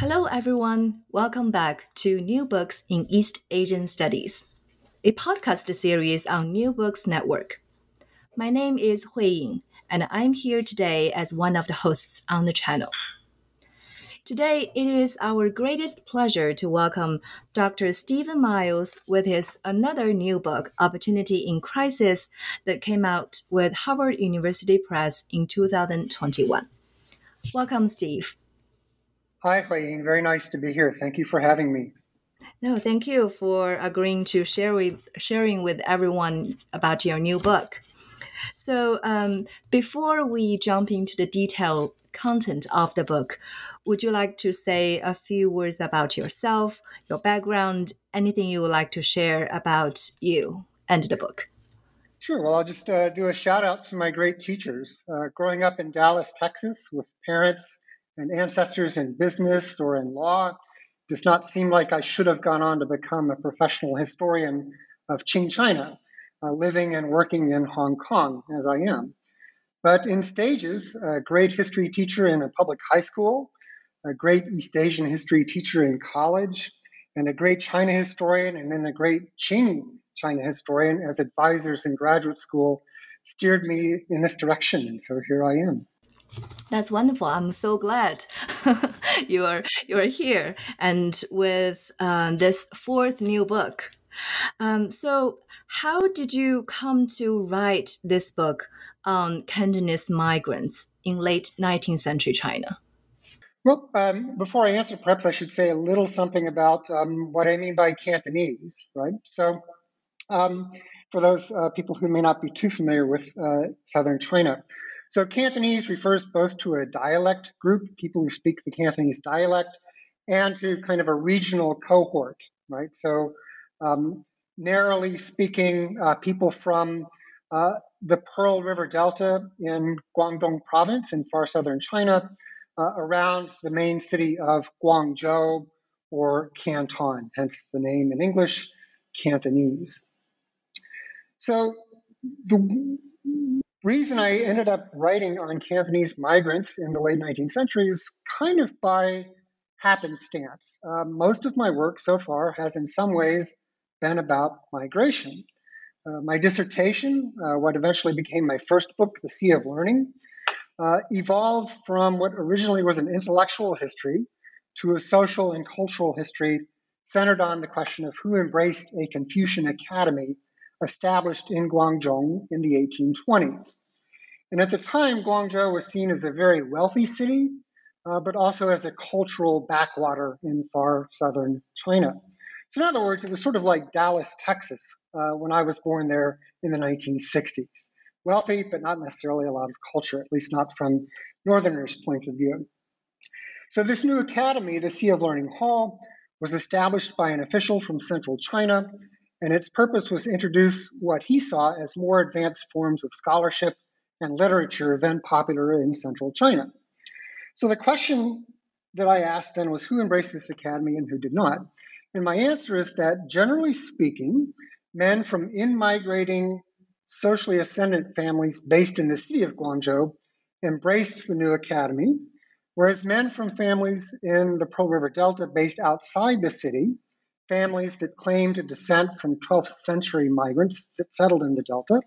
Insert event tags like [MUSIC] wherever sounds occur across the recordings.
Hello, everyone. Welcome back to New Books in East Asian Studies, a podcast series on New Books Network. My name is Hui Ying, and I'm here today as one of the hosts on the channel. Today, it is our greatest pleasure to welcome Dr. Steven Miles with his another new book, Opportunity in Crisis, that came out with Harvard University Press in 2021. Welcome, Steve. Hi, Hui Very nice to be here. Thank you for having me. No, thank you for agreeing to share with sharing with everyone about your new book. So, um, before we jump into the detailed content of the book, would you like to say a few words about yourself, your background, anything you would like to share about you and the book? Sure. Well, I'll just uh, do a shout out to my great teachers. Uh, growing up in Dallas, Texas, with parents and ancestors in business or in law. does not seem like I should have gone on to become a professional historian of Qing China, uh, living and working in Hong Kong as I am. But in stages, a great history teacher in a public high school, a great East Asian history teacher in college, and a great China historian, and then a great Qing China historian as advisors in graduate school steered me in this direction. And so here I am. That's wonderful. I'm so glad [LAUGHS] you are you are here and with uh, this fourth new book. Um, so, how did you come to write this book on Cantonese migrants in late 19th century China? Well, um, before I answer, perhaps I should say a little something about um, what I mean by Cantonese, right? So, um, for those uh, people who may not be too familiar with uh, southern China, so Cantonese refers both to a dialect group, people who speak the Cantonese dialect, and to kind of a regional cohort, right? So um, narrowly speaking, uh, people from uh, the Pearl River Delta in Guangdong province in far southern China, uh, around the main city of Guangzhou or Canton, hence the name in English, Cantonese. So the reason I ended up writing on Cantonese migrants in the late 19th century is kind of by happenstance. Uh, most of my work so far has, in some ways, been about migration. Uh, my dissertation, uh, what eventually became my first book, The Sea of Learning, uh, evolved from what originally was an intellectual history to a social and cultural history centered on the question of who embraced a Confucian academy established in Guangzhou in the 1820s. And at the time, Guangzhou was seen as a very wealthy city, uh, but also as a cultural backwater in far southern China. So, in other words, it was sort of like Dallas, Texas, uh, when I was born there in the 1960s. Wealthy, but not necessarily a lot of culture, at least not from Northerners' points of view. So, this new academy, the Sea of Learning Hall, was established by an official from central China and its purpose was to introduce what he saw as more advanced forms of scholarship and literature then popular in central China. So the question that I asked then was who embraced this academy and who did not? And my answer is that generally speaking, men from in migrating socially ascendant families based in the city of Guangzhou embraced the new academy, whereas men from families in the Pearl River Delta based outside the city families that claimed descent from 12th century migrants that settled in the Delta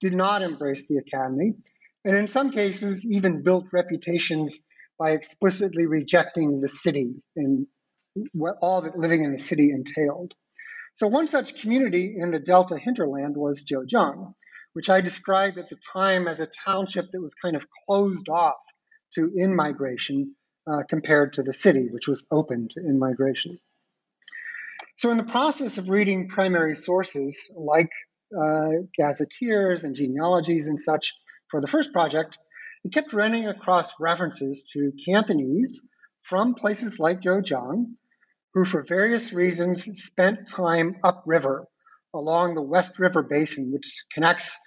did not embrace the academy, and in some cases, even built reputations by explicitly rejecting the city and what all that living in the city entailed. So, one such community in the Delta hinterland was Jiujiang, which I described at the time as a township that was kind of closed off to in migration uh, compared to the city, which was open to in migration. So, in the process of reading primary sources like uh, gazetteers and genealogies and such for the first project, it kept running across references to Cantonese from places like Jiujiang, who for various reasons spent time upriver along the West River Basin, which connects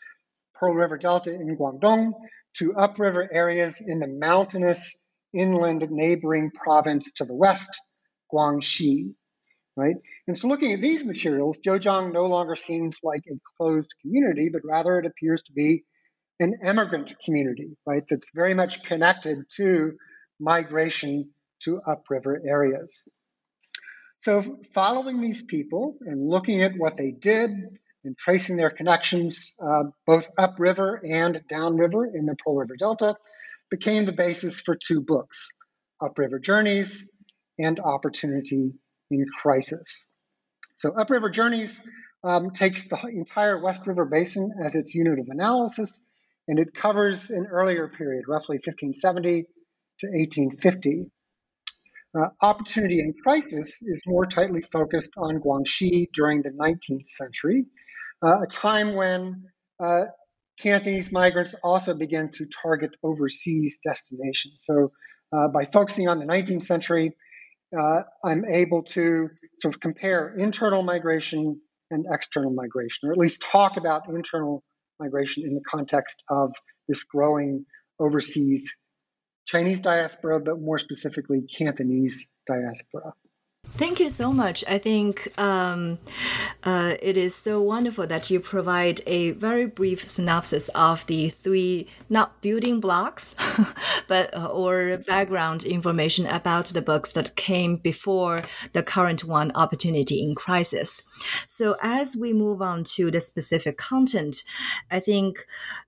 Pearl River Delta in Guangdong to upriver areas in the mountainous inland neighboring province to the west, Guangxi. Right? And so looking at these materials, Jiujiang no longer seems like a closed community, but rather it appears to be an immigrant community, right? That's very much connected to migration to upriver areas. So, following these people and looking at what they did and tracing their connections uh, both upriver and downriver in the Pearl River Delta became the basis for two books Upriver Journeys and Opportunity in Crisis. So, Upriver Journeys um, takes the entire West River Basin as its unit of analysis, and it covers an earlier period, roughly 1570 to 1850. Uh, opportunity in crisis is more tightly focused on Guangxi during the 19th century, uh, a time when uh, Cantonese migrants also began to target overseas destinations. So, uh, by focusing on the 19th century, uh, I'm able to sort of compare internal migration and external migration, or at least talk about internal migration in the context of this growing overseas Chinese diaspora, but more specifically Cantonese diaspora. Thank you so much. I think um, uh, it is so wonderful that you provide a very brief synopsis of the three, not building blocks, [LAUGHS] but uh, or background information about the books that came before the current one, Opportunity in Crisis. So as we move on to the specific content, I think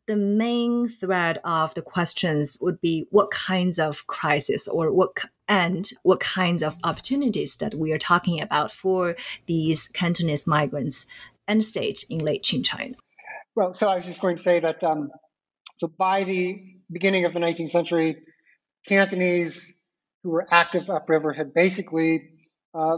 the main thread of the questions would be what kinds of crisis or what and what kinds of opportunities that we are talking about for these Cantonese migrants and state in late Qing China. Well, so I was just going to say that um, so by the beginning of the 19th century, Cantonese who were active upriver had basically uh,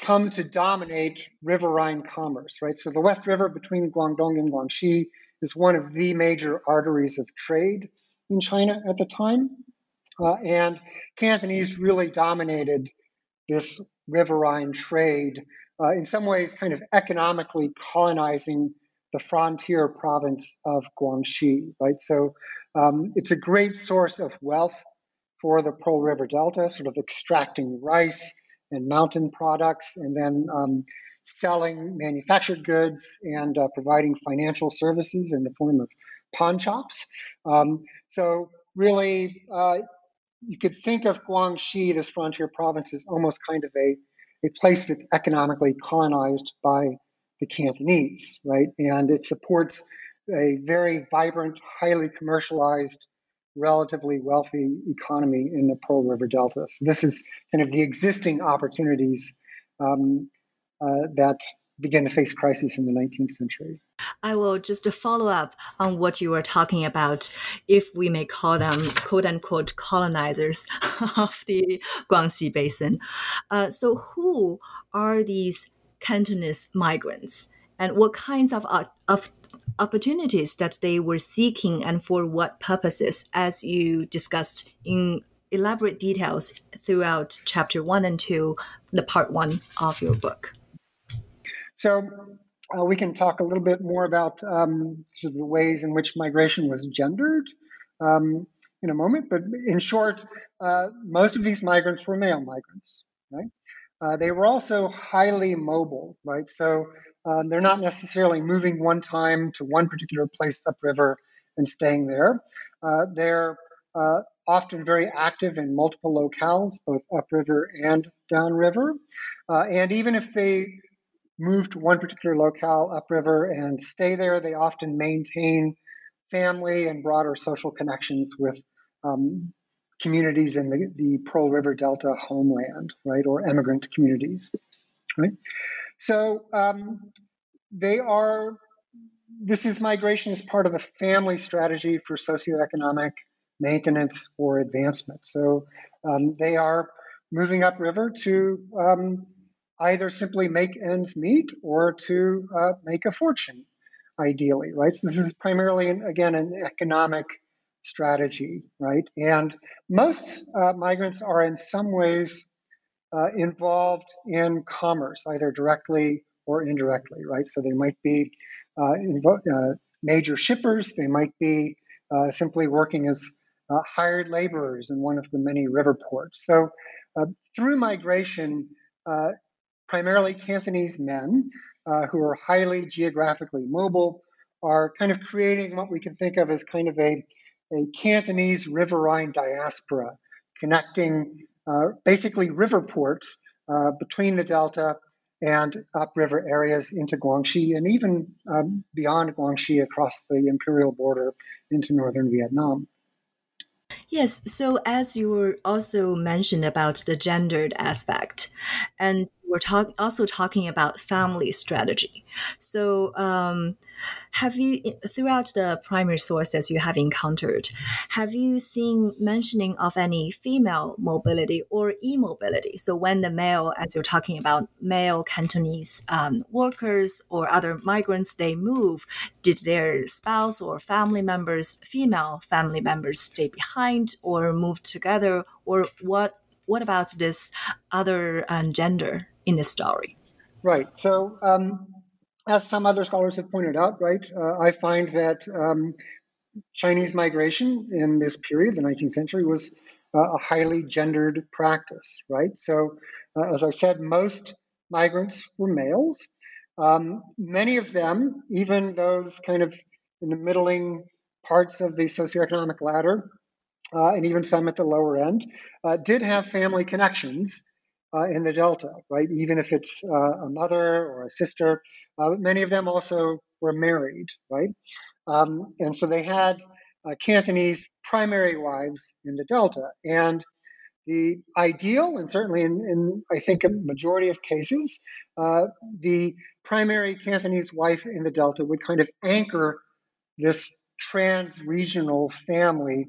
come to dominate riverine commerce, right? So the West River between Guangdong and Guangxi is one of the major arteries of trade in China at the time. Uh, and Cantonese really dominated this riverine trade, uh, in some ways, kind of economically colonizing the frontier province of Guangxi, right? So um, it's a great source of wealth for the Pearl River Delta, sort of extracting rice and mountain products and then um, selling manufactured goods and uh, providing financial services in the form of pawn shops. Um, so really, uh, you could think of Guangxi, this frontier province, as almost kind of a, a place that's economically colonized by the Cantonese, right? And it supports a very vibrant, highly commercialized, relatively wealthy economy in the Pearl River Delta. So this is kind of the existing opportunities um, uh, that began to face crises in the 19th century. I will just follow up on what you were talking about, if we may call them quote unquote colonizers [LAUGHS] of the Guangxi Basin. Uh, so, who are these Cantonese migrants and what kinds of, of opportunities that they were seeking and for what purposes, as you discussed in elaborate details throughout chapter one and two, the part one of your book? So uh, we can talk a little bit more about um, sort of the ways in which migration was gendered um, in a moment. But in short, uh, most of these migrants were male migrants, right? Uh, they were also highly mobile, right? So uh, they're not necessarily moving one time to one particular place upriver and staying there. Uh, they're uh, often very active in multiple locales, both upriver and downriver. and even if they move to one particular locale upriver and stay there. They often maintain family and broader social connections with um, communities in the, the Pearl River Delta homeland, right, or immigrant communities, right? So um, they are, this is migration as part of a family strategy for socioeconomic maintenance or advancement. So um, they are moving upriver to um, either simply make ends meet or to uh, make a fortune, ideally, right? So this is primarily, again, an economic strategy, right? And most uh, migrants are in some ways uh, involved in commerce, either directly or indirectly, right? So they might be uh, invo- uh, major shippers, they might be uh, simply working as uh, hired laborers in one of the many river ports. So through migration, primarily Cantonese men who are highly geographically mobile are kind of creating what we can think of as kind of a, a Cantonese riverine diaspora, connecting uh, basically river ports uh, between the delta and upriver areas into Guangxi and even um, beyond Guangxi across the imperial border into northern Vietnam. Yes, so as you were also mentioned about the gendered aspect, and we're talk- also talking about family strategy. So, um, have you, throughout the primary sources you have encountered, have you seen mentioning of any female mobility or e-mobility? So, when the male, as you're talking about male Cantonese um, workers or other migrants, they move, did their spouse or family members, female family members, stay behind or move together, or what? What about this other um, gender in the story. Right. So, um, as some other scholars have pointed out, right, uh, I find that um, Chinese migration in this period, the 19th century, was uh, a highly gendered practice, right? So, uh, as I said, most migrants were males. Um, many of them, even those kind of in the middling parts of the socioeconomic ladder, uh, and even some at the lower end, uh, did have family connections uh, in the Delta, right? Even if it's uh, a mother or a sister, uh, many of them also were married, right? Um, and so they had uh, Cantonese primary wives in the Delta. And the ideal, and certainly in, in I think a majority of cases, uh, the primary Cantonese wife in the Delta would kind of anchor this trans-regional family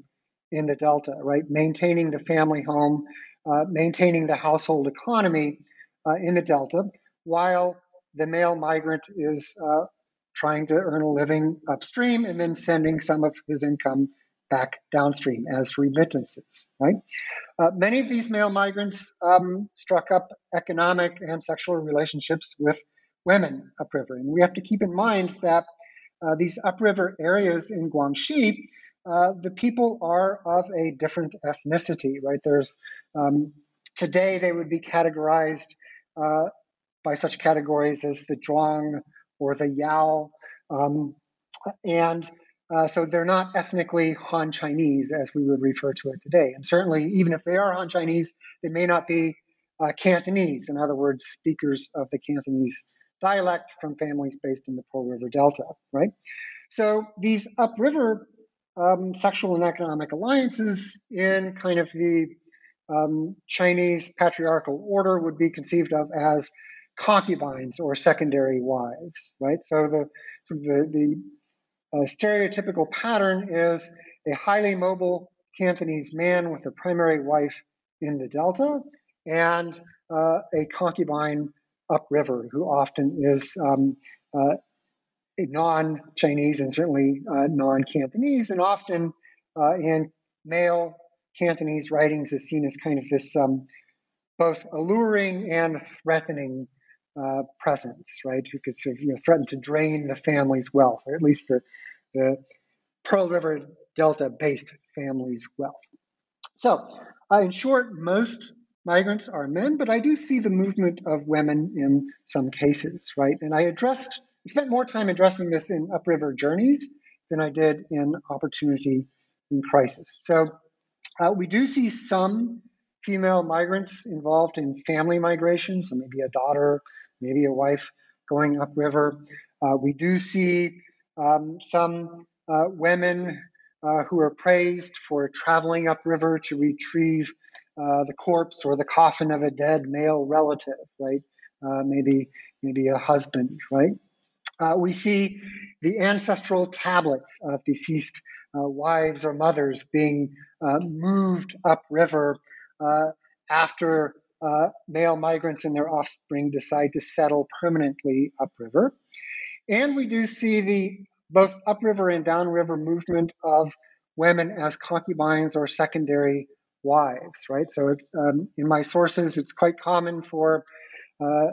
in the Delta, right? Maintaining the family home, uh, maintaining the household economy uh, in the Delta, while the male migrant is uh, trying to earn a living upstream and then sending some of his income back downstream as remittances, right? Uh, many of these male migrants um, struck up economic and sexual relationships with women upriver. And we have to keep in mind that uh, these upriver areas in Guangxi uh, the people are of a different ethnicity, right? There's um, today they would be categorized uh, by such categories as the Zhuang or the Yao, um, and uh, so they're not ethnically Han Chinese as we would refer to it today. And certainly, even if they are Han Chinese, they may not be uh, Cantonese. In other words, speakers of the Cantonese dialect from families based in the Pearl River Delta, right? So these upriver um, sexual and economic alliances in kind of the um, Chinese patriarchal order would be conceived of as concubines or secondary wives, right? So the the, the uh, stereotypical pattern is a highly mobile Cantonese man with a primary wife in the delta and uh, a concubine upriver who often is um, uh, non-Chinese and certainly uh, non-Cantonese, and often uh, in male Cantonese writings is seen as kind of this um, both alluring and threatening uh, presence, right? Who could sort of you know, threaten to drain the family's wealth, or at least the the Pearl River Delta-based family's wealth. So, uh, in short, most migrants are men, but I do see the movement of women in some cases, right? And I addressed I spent more time addressing this in upriver journeys than I did in opportunity in crisis. So uh, we do see some female migrants involved in family migration, so maybe a daughter, maybe a wife going upriver. Uh, we do see um, some uh, women uh, who are praised for traveling upriver to retrieve uh, the corpse or the coffin of a dead male relative, right? Uh, maybe maybe a husband, right? Uh, we see the ancestral tablets of deceased uh, wives or mothers being uh, moved upriver uh, after uh, male migrants and their offspring decide to settle permanently upriver. And we do see the both upriver and downriver movement of women as concubines or secondary wives, right? So it's um, in my sources, it's quite common for uh,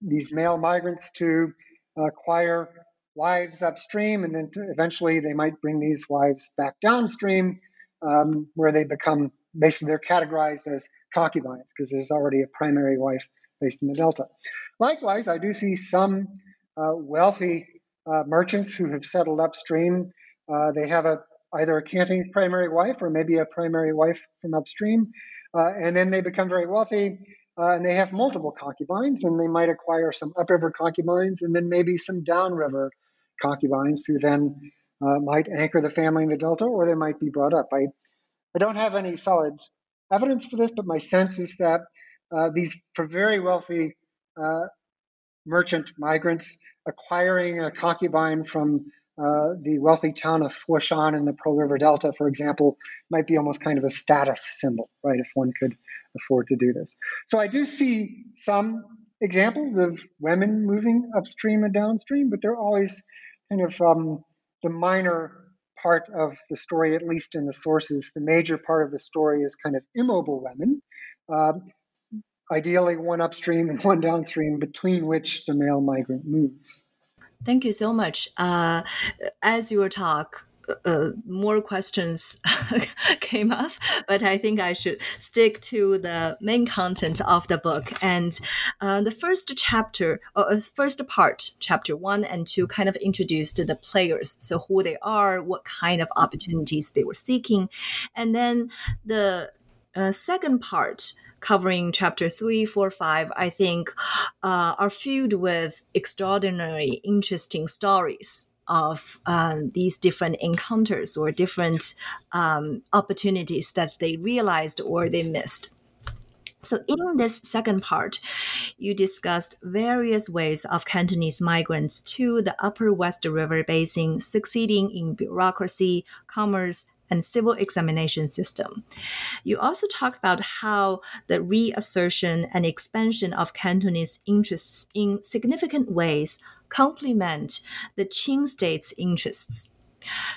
these male migrants to acquire wives upstream, and then eventually they might bring these wives back downstream, um, where they become basically they're categorized as concubines because there's already a primary wife based in the delta. Likewise, I do see some uh, wealthy uh, merchants who have settled upstream. Uh, they have a either a Cantonese primary wife or maybe a primary wife from upstream, uh, and then they become very wealthy. Uh, and they have multiple concubines, and they might acquire some upriver concubines, and then maybe some downriver concubines who then uh, might anchor the family in the delta, or they might be brought up. I, I don't have any solid evidence for this, but my sense is that uh, these, for very wealthy uh, merchant migrants, acquiring a concubine from uh, the wealthy town of Foshan in the Pearl River Delta, for example, might be almost kind of a status symbol, right, if one could afford to do this. So I do see some examples of women moving upstream and downstream, but they're always kind of um, the minor part of the story, at least in the sources. The major part of the story is kind of immobile women, uh, ideally one upstream and one downstream, between which the male migrant moves. Thank you so much. Uh, as your talk, uh, more questions [LAUGHS] came up, but I think I should stick to the main content of the book. And uh, the first chapter, or uh, first part, chapter one and two, kind of introduced the players, so who they are, what kind of opportunities they were seeking, and then the uh, second part covering chapter three, four, five, I think, uh, are filled with extraordinary, interesting stories of um, these different encounters or different um, opportunities that they realized or they missed. So, in this second part, you discussed various ways of Cantonese migrants to the Upper West River Basin succeeding in bureaucracy, commerce, and civil examination system. You also talk about how the reassertion and expansion of Cantonese interests in significant ways complement the Qing state's interests.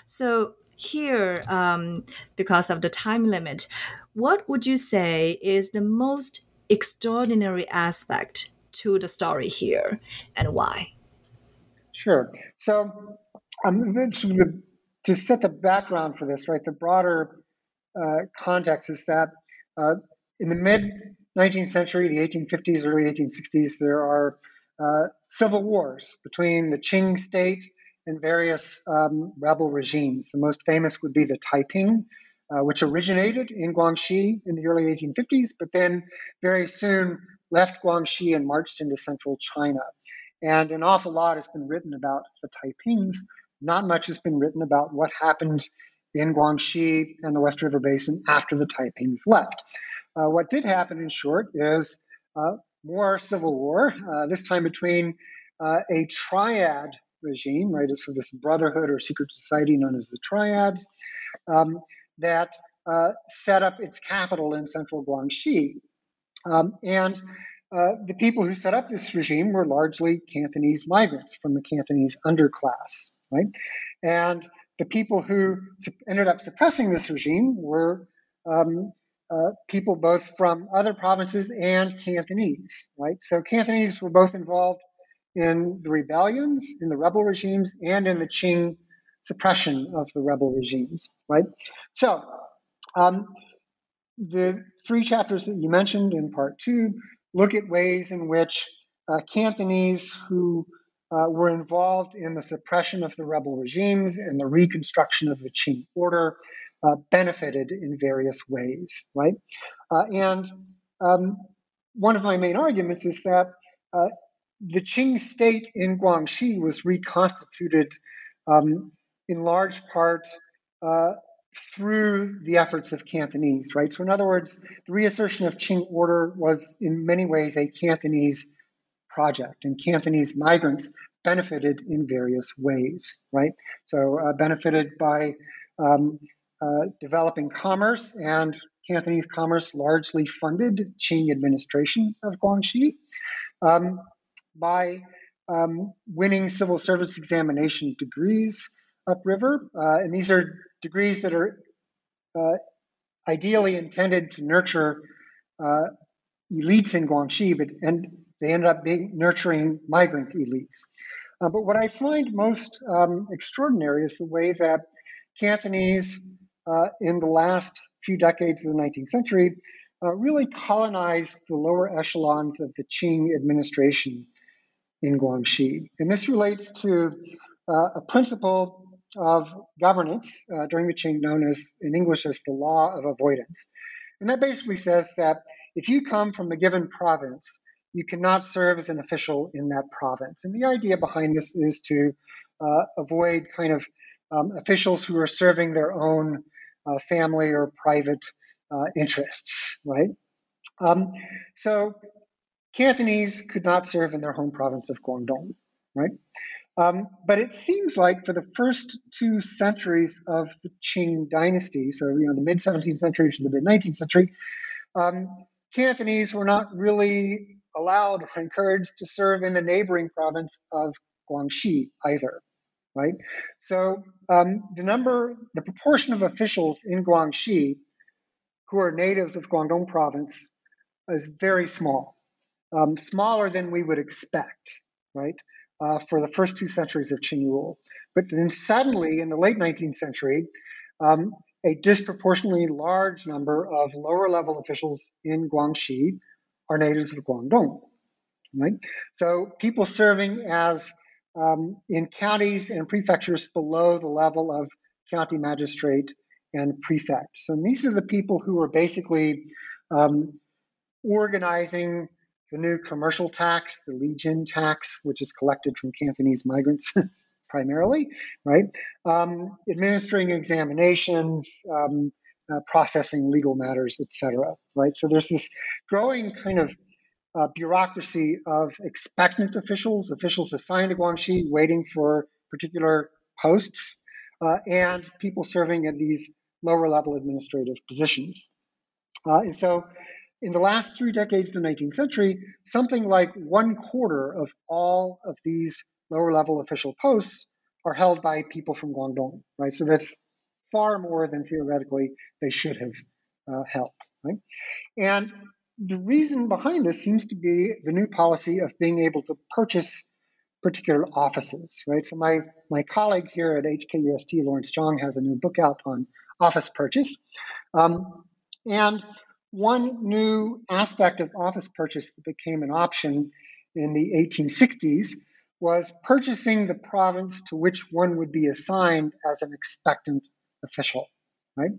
So, here, um, because of the time limit, what would you say is the most extraordinary aspect to the story here and why? Sure. So, um, to set the background for this, right, the broader uh, context is that uh, in the mid 19th century, the 1850s, early 1860s, there are uh, civil wars between the Qing state and various um, rebel regimes. The most famous would be the Taiping, uh, which originated in Guangxi in the early 1850s, but then very soon left Guangxi and marched into central China. And an awful lot has been written about the Taipings not much has been written about what happened in Guangxi and the West River Basin after the Taipings left. Uh, what did happen, in short, is uh, more civil war, uh, this time between uh, a triad regime, right? So this brotherhood or secret society known as the triads, um, that uh, set up its capital in central Guangxi. Um, and uh, the people who set up this regime were largely Cantonese migrants from the Cantonese underclass right? And the people who ended up suppressing this regime were um, uh, people both from other provinces and Cantonese, right? So Cantonese were both involved in the rebellions, in the rebel regimes, and in the Qing suppression of the rebel regimes, right? So um, the three chapters that you mentioned in part two look at ways in which uh, Cantonese who uh, were involved in the suppression of the rebel regimes and the reconstruction of the Qing order, uh, benefited in various ways, right? Uh, and um, one of my main arguments is that uh, the Qing state in Guangxi was reconstituted um, in large part uh, through the efforts of Cantonese, right? So, in other words, the reassertion of Qing order was in many ways a Cantonese project, and Cantonese migrants benefited in various ways, right? So, uh, benefited by um, uh, developing commerce, and Cantonese commerce largely funded Qing administration of Guangxi. Um, by um, winning civil service examination degrees, upriver. Uh, and these are degrees that are uh, ideally intended to nurture uh, elites in Guangxi, but and they ended up being nurturing migrant elites. Uh, but what I find most um, extraordinary is the way that Cantonese uh, in the last few decades of the 19th century uh, really colonized the lower echelons of the Qing administration in Guangxi. And this relates to uh, a principle of governance uh, during the Qing known as, in English, as the law of avoidance. And that basically says that if you come from a given province, you cannot serve as an official in that province. And the idea behind this is to uh, avoid kind of um, officials who are serving their own uh, family or private uh, interests, right? Um, so Cantonese could not serve in their home province of Guangdong, right? Um, but it seems like for the first two centuries of the Qing dynasty, so you know the mid 17th century to the mid 19th century, um, Cantonese were not really allowed or encouraged to serve in the neighboring province of Guangxi either, right? So um, the number, the proportion of officials in Guangxi who are natives of Guangdong province is very small, um, smaller than we would expect, right? Uh, for the first two centuries of Qing rule. But then suddenly, in the late 19th century, um, a disproportionately large number of lower level officials in Guangxi are natives of Guangdong. Right? So people serving as um, in counties and prefectures below the level of county magistrate and prefects. And these are the people who are basically um, organizing the new commercial tax, the lijin tax, which is collected from Cantonese migrants [LAUGHS] primarily, right? Um, administering examinations, um, uh, processing legal matters, etc. Right. So there's this growing kind of uh, bureaucracy of expectant officials, officials assigned to Guangxi, waiting for particular posts, uh, and people serving in these lower level administrative positions. Uh, and so, in the last three decades of the 19th century, something like one quarter of all of these lower level official posts are held by people from Guangdong, right? So that's far more than theoretically they should have uh, held, right? And the reason behind this seems to be the new policy of being able to purchase particular offices, right? So my my colleague here at HKUST, Lawrence Zhang, has a new book out on office purchase, um, and one new aspect of office purchase that became an option in the 1860s was purchasing the province to which one would be assigned as an expectant official, right?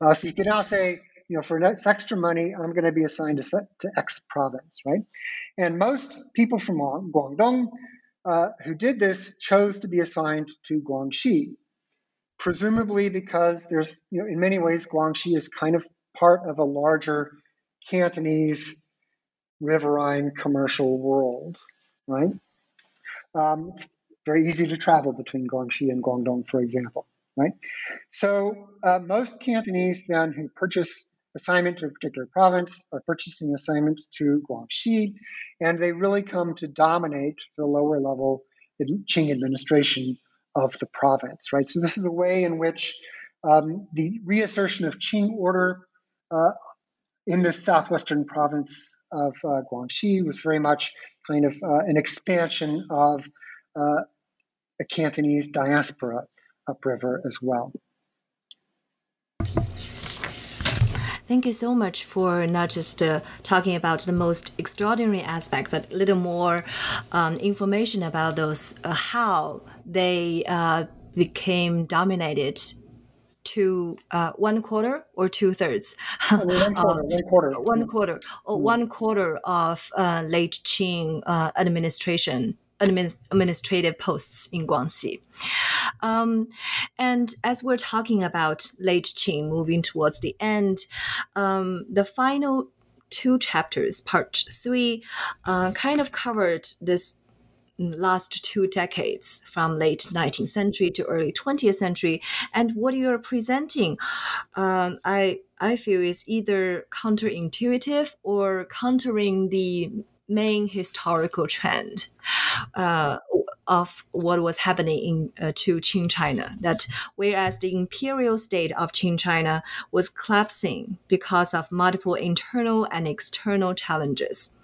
Uh, so you can now say, you know, for this extra money, I'm going to be assigned to, to X province, right? And most people from Guangdong uh, who did this chose to be assigned to Guangxi, presumably because there's, you know, in many ways, Guangxi is kind of part of a larger Cantonese riverine commercial world, right? Um, it's very easy to travel between Guangxi and Guangdong, for example right? So uh, most Cantonese then who purchase assignment to a particular province are purchasing assignments to Guangxi, and they really come to dominate the lower level Qing administration of the province, right? So this is a way in which um, the reassertion of Qing order uh, in the southwestern province of uh, Guangxi was very much kind of uh, an expansion of uh, a Cantonese diaspora upriver as well. Thank you so much for not just uh, talking about the most extraordinary aspect, but a little more um, information about those uh, how they uh, became dominated to uh, one quarter or two thirds. one quarter, [LAUGHS] one quarter, one quarter, or mm. one quarter of uh, late Qing uh, administration administrative posts in Guangxi. Um, and as we're talking about late Qing moving towards the end, um, the final two chapters, part three, uh, kind of covered this last two decades from late 19th century to early 20th century and what you're presenting um, i i feel is either counterintuitive or countering the main historical trend uh, of what was happening in uh, to Qing China. That whereas the imperial state of Qing China was collapsing because of multiple internal and external challenges.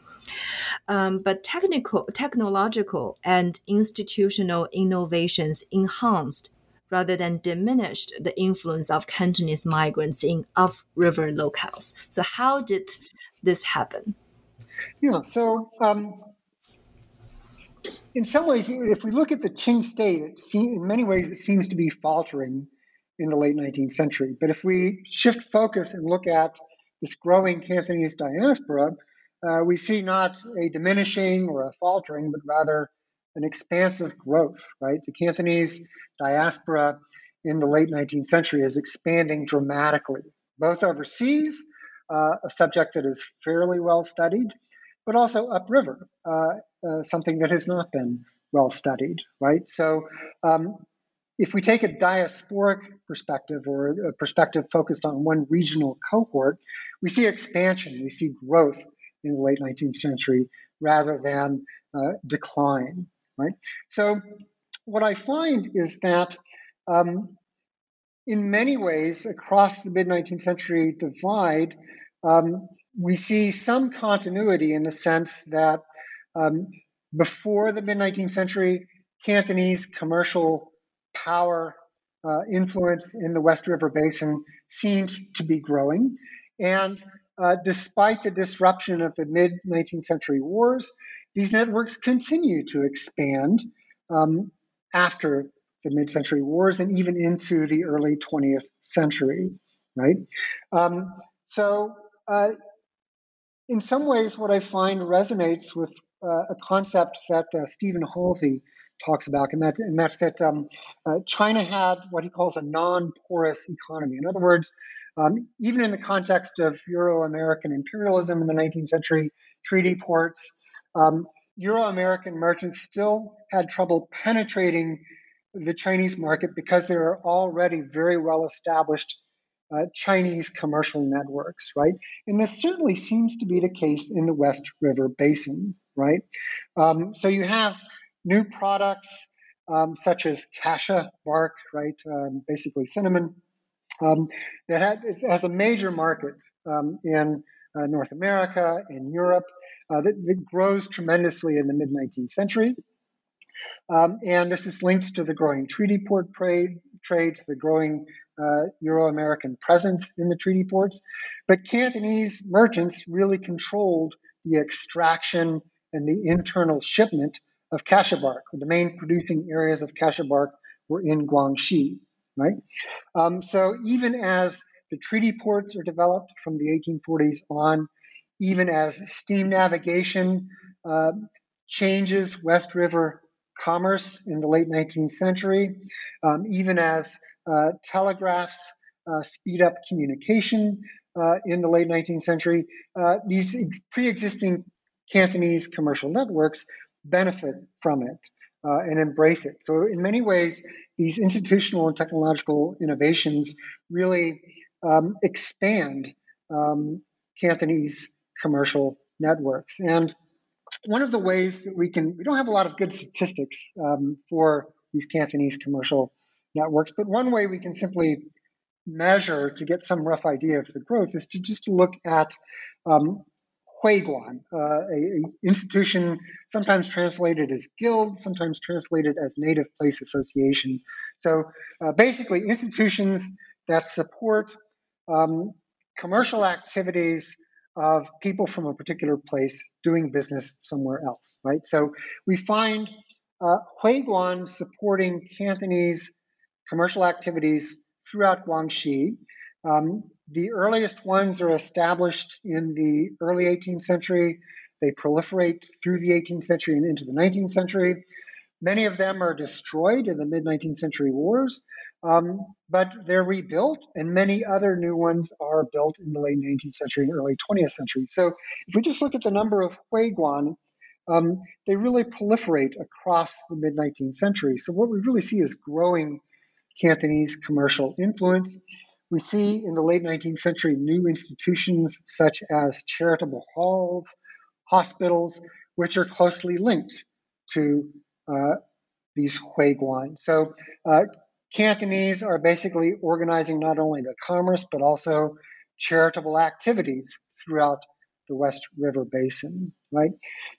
Um, but technical, technological, and institutional innovations enhanced rather than diminished the influence of Cantonese migrants in upriver locales. So, how did this happen? Yeah, so um, in some ways, if we look at the Qing state, it in many ways it seems to be faltering in the late 19th century. But if we shift focus and look at this growing Cantonese diaspora, uh, we see not a diminishing or a faltering, but rather an expansive growth, right? The Cantonese diaspora in the late 19th century is expanding dramatically, both overseas, uh, a subject that is fairly well studied, but also upriver, uh, uh, something that has not been well studied, right? So um, if we take a diasporic perspective or a perspective focused on one regional cohort, we see expansion, we see growth in the late 19th century rather than uh, decline, right? So what I find is that um, in many ways across the mid 19th century divide, um, we see some continuity in the sense that um, before the mid 19th century, Cantonese commercial power uh, influence in the West River Basin seemed to be growing. And uh, despite the disruption of the mid 19th century wars, these networks continue to expand um, after the mid century wars and even into the early 20th century, right? Um, so, uh, in some ways, what I find resonates with a concept that uh, Stephen Halsey talks about, and, that, and that's that um, uh, China had what he calls a non porous economy. In other words, um, even in the context of Euro American imperialism in the 19th century, treaty ports, um, Euro American merchants still had trouble penetrating the Chinese market because there are already very well established uh, Chinese commercial networks, right? And this certainly seems to be the case in the West River Basin, right? Um, so you have new products um, such as cassia bark, right? Um, basically cinnamon, um, that had, has a major market um, in uh, North America, in Europe, uh, that, that, grows tremendously in the mid 19th century. Um, and this is linked to the growing treaty port trade, trade the growing uh, Euro American presence in the treaty ports. But Cantonese merchants really controlled the extraction and the internal shipment of cassia bark. The main producing areas of cassia bark were in Guangxi right? Um, so even as the treaty ports are developed from the 1840s on, even as steam navigation uh, changes West River commerce in the late 19th century, um, even as uh, telegraphs uh, speed up communication uh, in the late 19th century, uh, these pre existing Cantonese commercial networks benefit from it uh, and embrace it. So, in many ways, these institutional and technological innovations really um, expand um, Cantonese commercial networks. And one of the ways that we can, we don't have a lot of good statistics um, for these Cantonese commercial networks, but one way we can simply measure to get some rough idea of the growth is to just look at um, Huiguan, uh, a, a, institution sometimes translated as guild, sometimes translated as native place association. So uh, basically, institutions that support um, commercial activities of people from a particular place doing business somewhere else, right? So we find uh, Huiguan supporting Cantonese commercial activities throughout Guangxi. Um, the earliest ones are established in the early 18th century. They proliferate through the 18th century and into the 19th century. Many of them are destroyed in the mid 19th century wars, um, but they're rebuilt, and many other new ones are built in the late 19th century and early 20th century. So if we just look at the number of Huiguan, um, they really proliferate across the mid 19th century. So what we really see is growing Cantonese commercial influence. We see in the late 19th century new institutions such as charitable halls, hospitals, which are closely linked to uh, these Huiguan. So uh, Cantonese are basically organizing not only the commerce but also charitable activities throughout the West River Basin, right?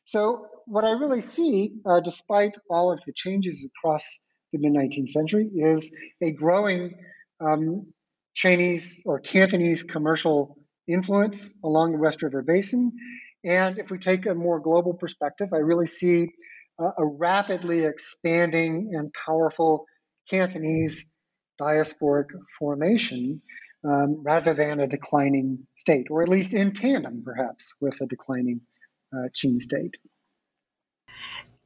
So what I really see, uh, despite all of the changes across the mid 19th century, is a growing um, Chinese or Cantonese commercial influence along the West River Basin. And if we take a more global perspective, I really see a rapidly expanding and powerful Cantonese diasporic formation um, rather than a declining state, or at least in tandem, perhaps, with a declining uh, Qing state.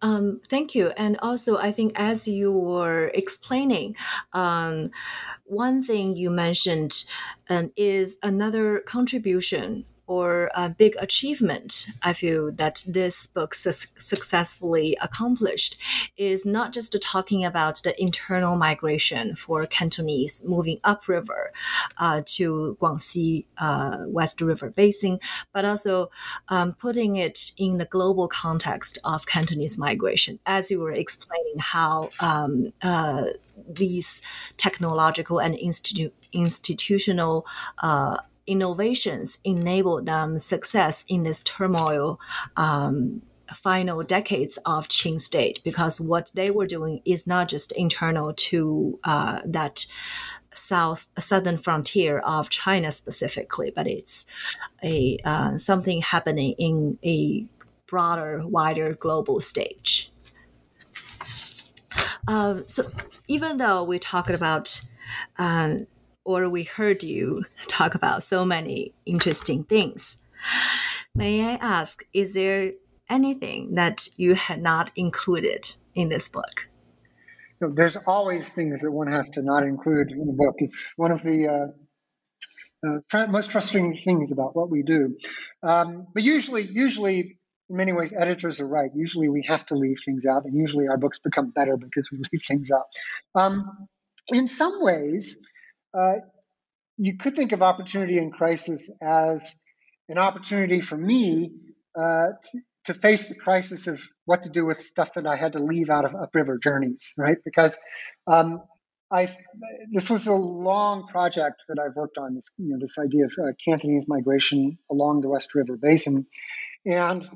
Um, thank you. And also, I think as you were explaining, um, one thing you mentioned um, is another contribution or a big achievement I feel that this book su- successfully accomplished is not just talking about the internal migration for Cantonese moving upriver uh, to Guangxi uh, West River Basin, but also um, putting it in the global context of Cantonese migration, as you were explaining how um, uh, these technological and institu- institutional uh, innovations enabled them success in this turmoil um, final decades of Qing state because what they were doing is not just internal to uh, that south southern frontier of China specifically, but it's a uh, something happening in a broader, wider global stage. Um, so even though we talked about um, or we heard you talk about so many interesting things. May I ask, is there anything that you had not included in this book? there's always things that one has to not include in a book. It's one of the uh, uh, most frustrating things about what we do. Um, but usually, usually, in many ways, editors are right. Usually, we have to leave things out, and usually, our books become better because we leave things out. Um, in some ways, uh, you could think of opportunity and crisis as an opportunity for me uh, to, to, face the crisis of what to do with stuff that I had to leave out of upriver journeys, right? Because um, I this was a long project that I've worked on this you know this idea of uh, Cantonese migration along the West River Basin, and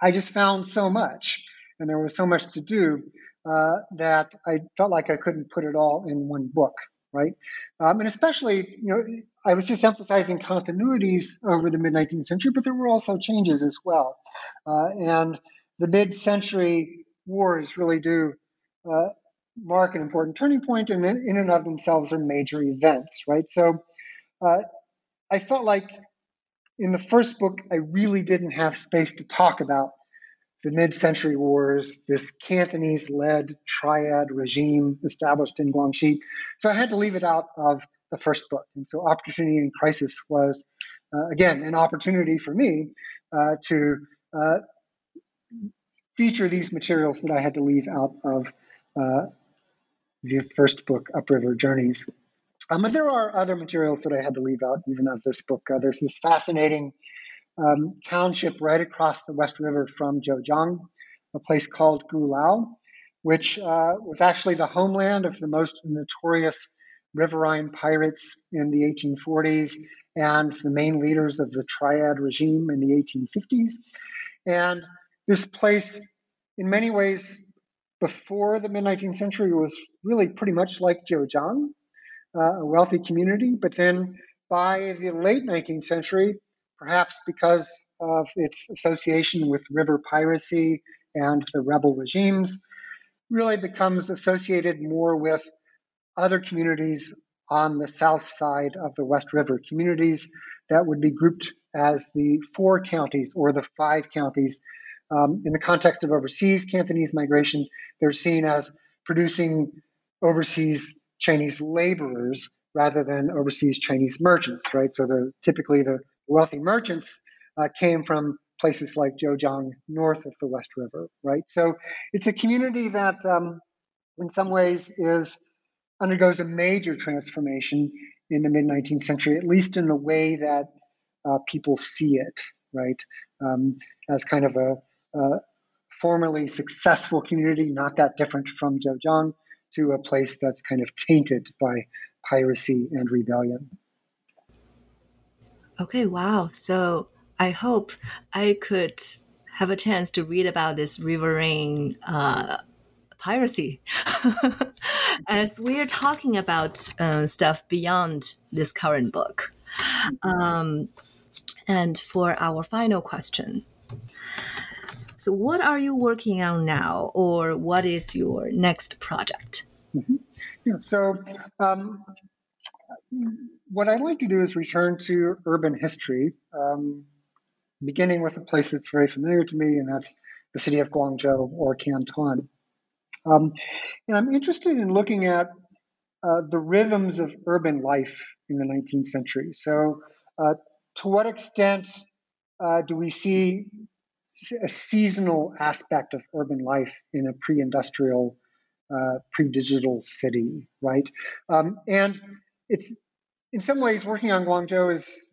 I just found so much, and there was so much to do uh, that I felt like I couldn't put it all in one book right? Um, and especially, you know, I was just emphasizing continuities over the mid 19th century, but there were also changes as well. Uh, and the mid century wars really do uh, mark an important turning point, and in and of themselves are major events, right? So uh, I felt like in the first book, I really didn't have space to talk about the mid century wars, this Cantonese led triad regime established in Guangxi. So I had to leave it out of the first book. And so Opportunity and Crisis was, uh, again, an opportunity for me uh, to uh, feature these materials that I had to leave out of uh, the first book, Upriver Journeys. Um, but there are other materials that I had to leave out even of this book. Uh, there's this fascinating um, township right across the West River from Jiujiang, a place called Gulao, which uh, was actually the homeland of the most notorious riverine pirates in the 1840s and the main leaders of the Triad regime in the 1850s. And this place, in many ways, before the mid 19th century, was really pretty much like Jiujiang, uh, a wealthy community. But then by the late 19th century, perhaps because of its association with river piracy and the rebel regimes, really becomes associated more with other communities on the south side of the West River, communities that would be grouped as the four counties or the five counties. Um, in the context of overseas Cantonese migration, they're seen as producing overseas Chinese laborers rather than overseas Chinese merchants, right? So the typically the wealthy merchants uh, came from places like Jiujiang, north of the West River, right? So it's a community that, um, in some ways, is undergoes a major transformation in the mid 19th century, at least in the way that uh, people see it, right? Um, as kind of a, a, formerly successful community, not that different from Jiujiang, to a place that's kind of tainted by piracy and rebellion. Okay, wow. So I hope I could have a chance to read about this riverine uh, piracy [LAUGHS] as we are talking about uh, stuff beyond this current book. Um, and for our final question. So, what are you working on now, or what is your next project? Mm-hmm. Yeah, so, um, what I'd like to do is return to urban history, um, beginning with a place that's very familiar to me, and that's the city of Guangzhou or Canton. Um, and I'm interested in looking at uh, the rhythms of urban life in the 19th century. So, uh, to what extent uh, do we see a seasonal aspect of urban life in a pre-industrial, uh, pre-digital city, right? Um, and it's in some ways working on Guangzhou is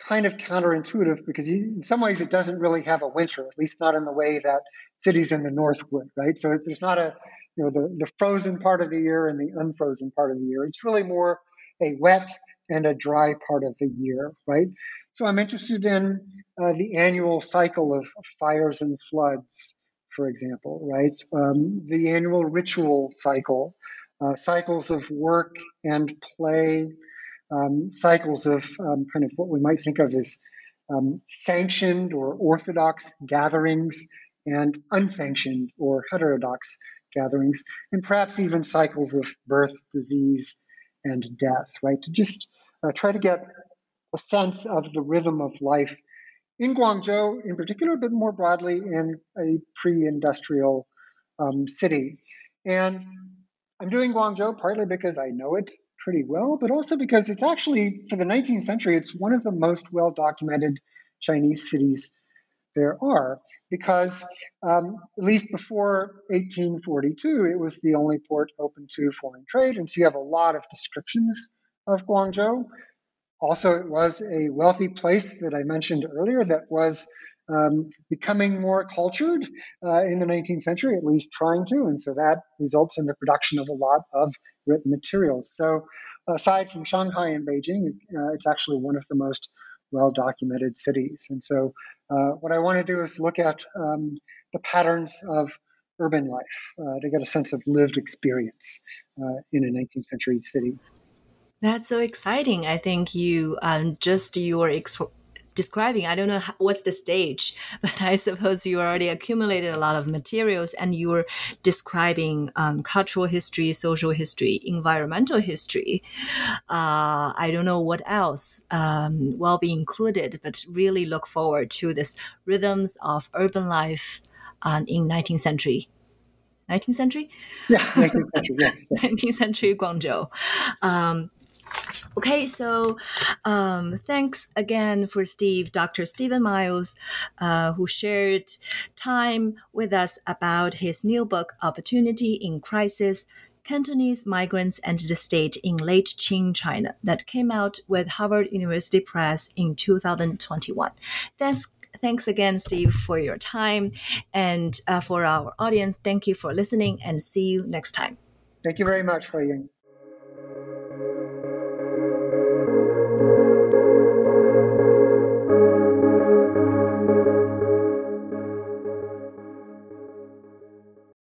kind of counterintuitive because you, in some ways it doesn't really have a winter, at least not in the way that cities in the north would, right? So there's not a you know the, the frozen part of the year and the unfrozen part of the year. It's really more a wet and a dry part of the year, right? So I'm interested in uh, the annual cycle of fires and floods, for example, right? Um, the annual ritual cycle, cycles of work and play, um, cycles of um, kind of what we might think of as um, sanctioned or orthodox gatherings and unsanctioned or heterodox gatherings, and perhaps even cycles of birth, disease, and death, right? To just uh, try to get a sense of the rhythm of life in Guangzhou in particular, but more broadly in a pre industrial um, city. And I'm doing Guangzhou partly because I know it pretty well, but also because it's actually, for the 19th century, it's one of the most well documented Chinese cities there are. Because um, at least before 1842, it was the only port open to foreign trade. And so you have a lot of descriptions of Guangzhou. Also, it was a wealthy place that I mentioned earlier that was um, becoming more cultured uh, in the 19th century, at least trying to. And so that results in the production of a lot of written materials. So, aside from Shanghai and Beijing, uh, it's actually one of the most well documented cities. And so, uh, what I want to do is look at um, the patterns of urban life uh, to get a sense of lived experience uh, in a 19th century city. That's so exciting. I think you um, just your ex- describing. I don't know how, what's the stage, [LAUGHS] but I suppose you already accumulated a lot of materials and you're describing um, cultural history, social history, environmental history. Uh, I don't know what else um, will be included, but really look forward to this rhythms of urban life um, in 19th century 19th century? Yeah, 19th century, yes. yes. [LAUGHS] 19th century Guangzhou. Um, Okay, so um, thanks again for Steve, Dr. Steven Miles, uh, who shared time with us about his new book, Opportunity in Crisis Cantonese Migrants and the State in Late Qing China, that came out with Harvard University Press in 2021. Thanks thanks again, Steve, for your time. And uh, for our audience, thank you for listening and see you next time. Thank you very much, Hui Ying.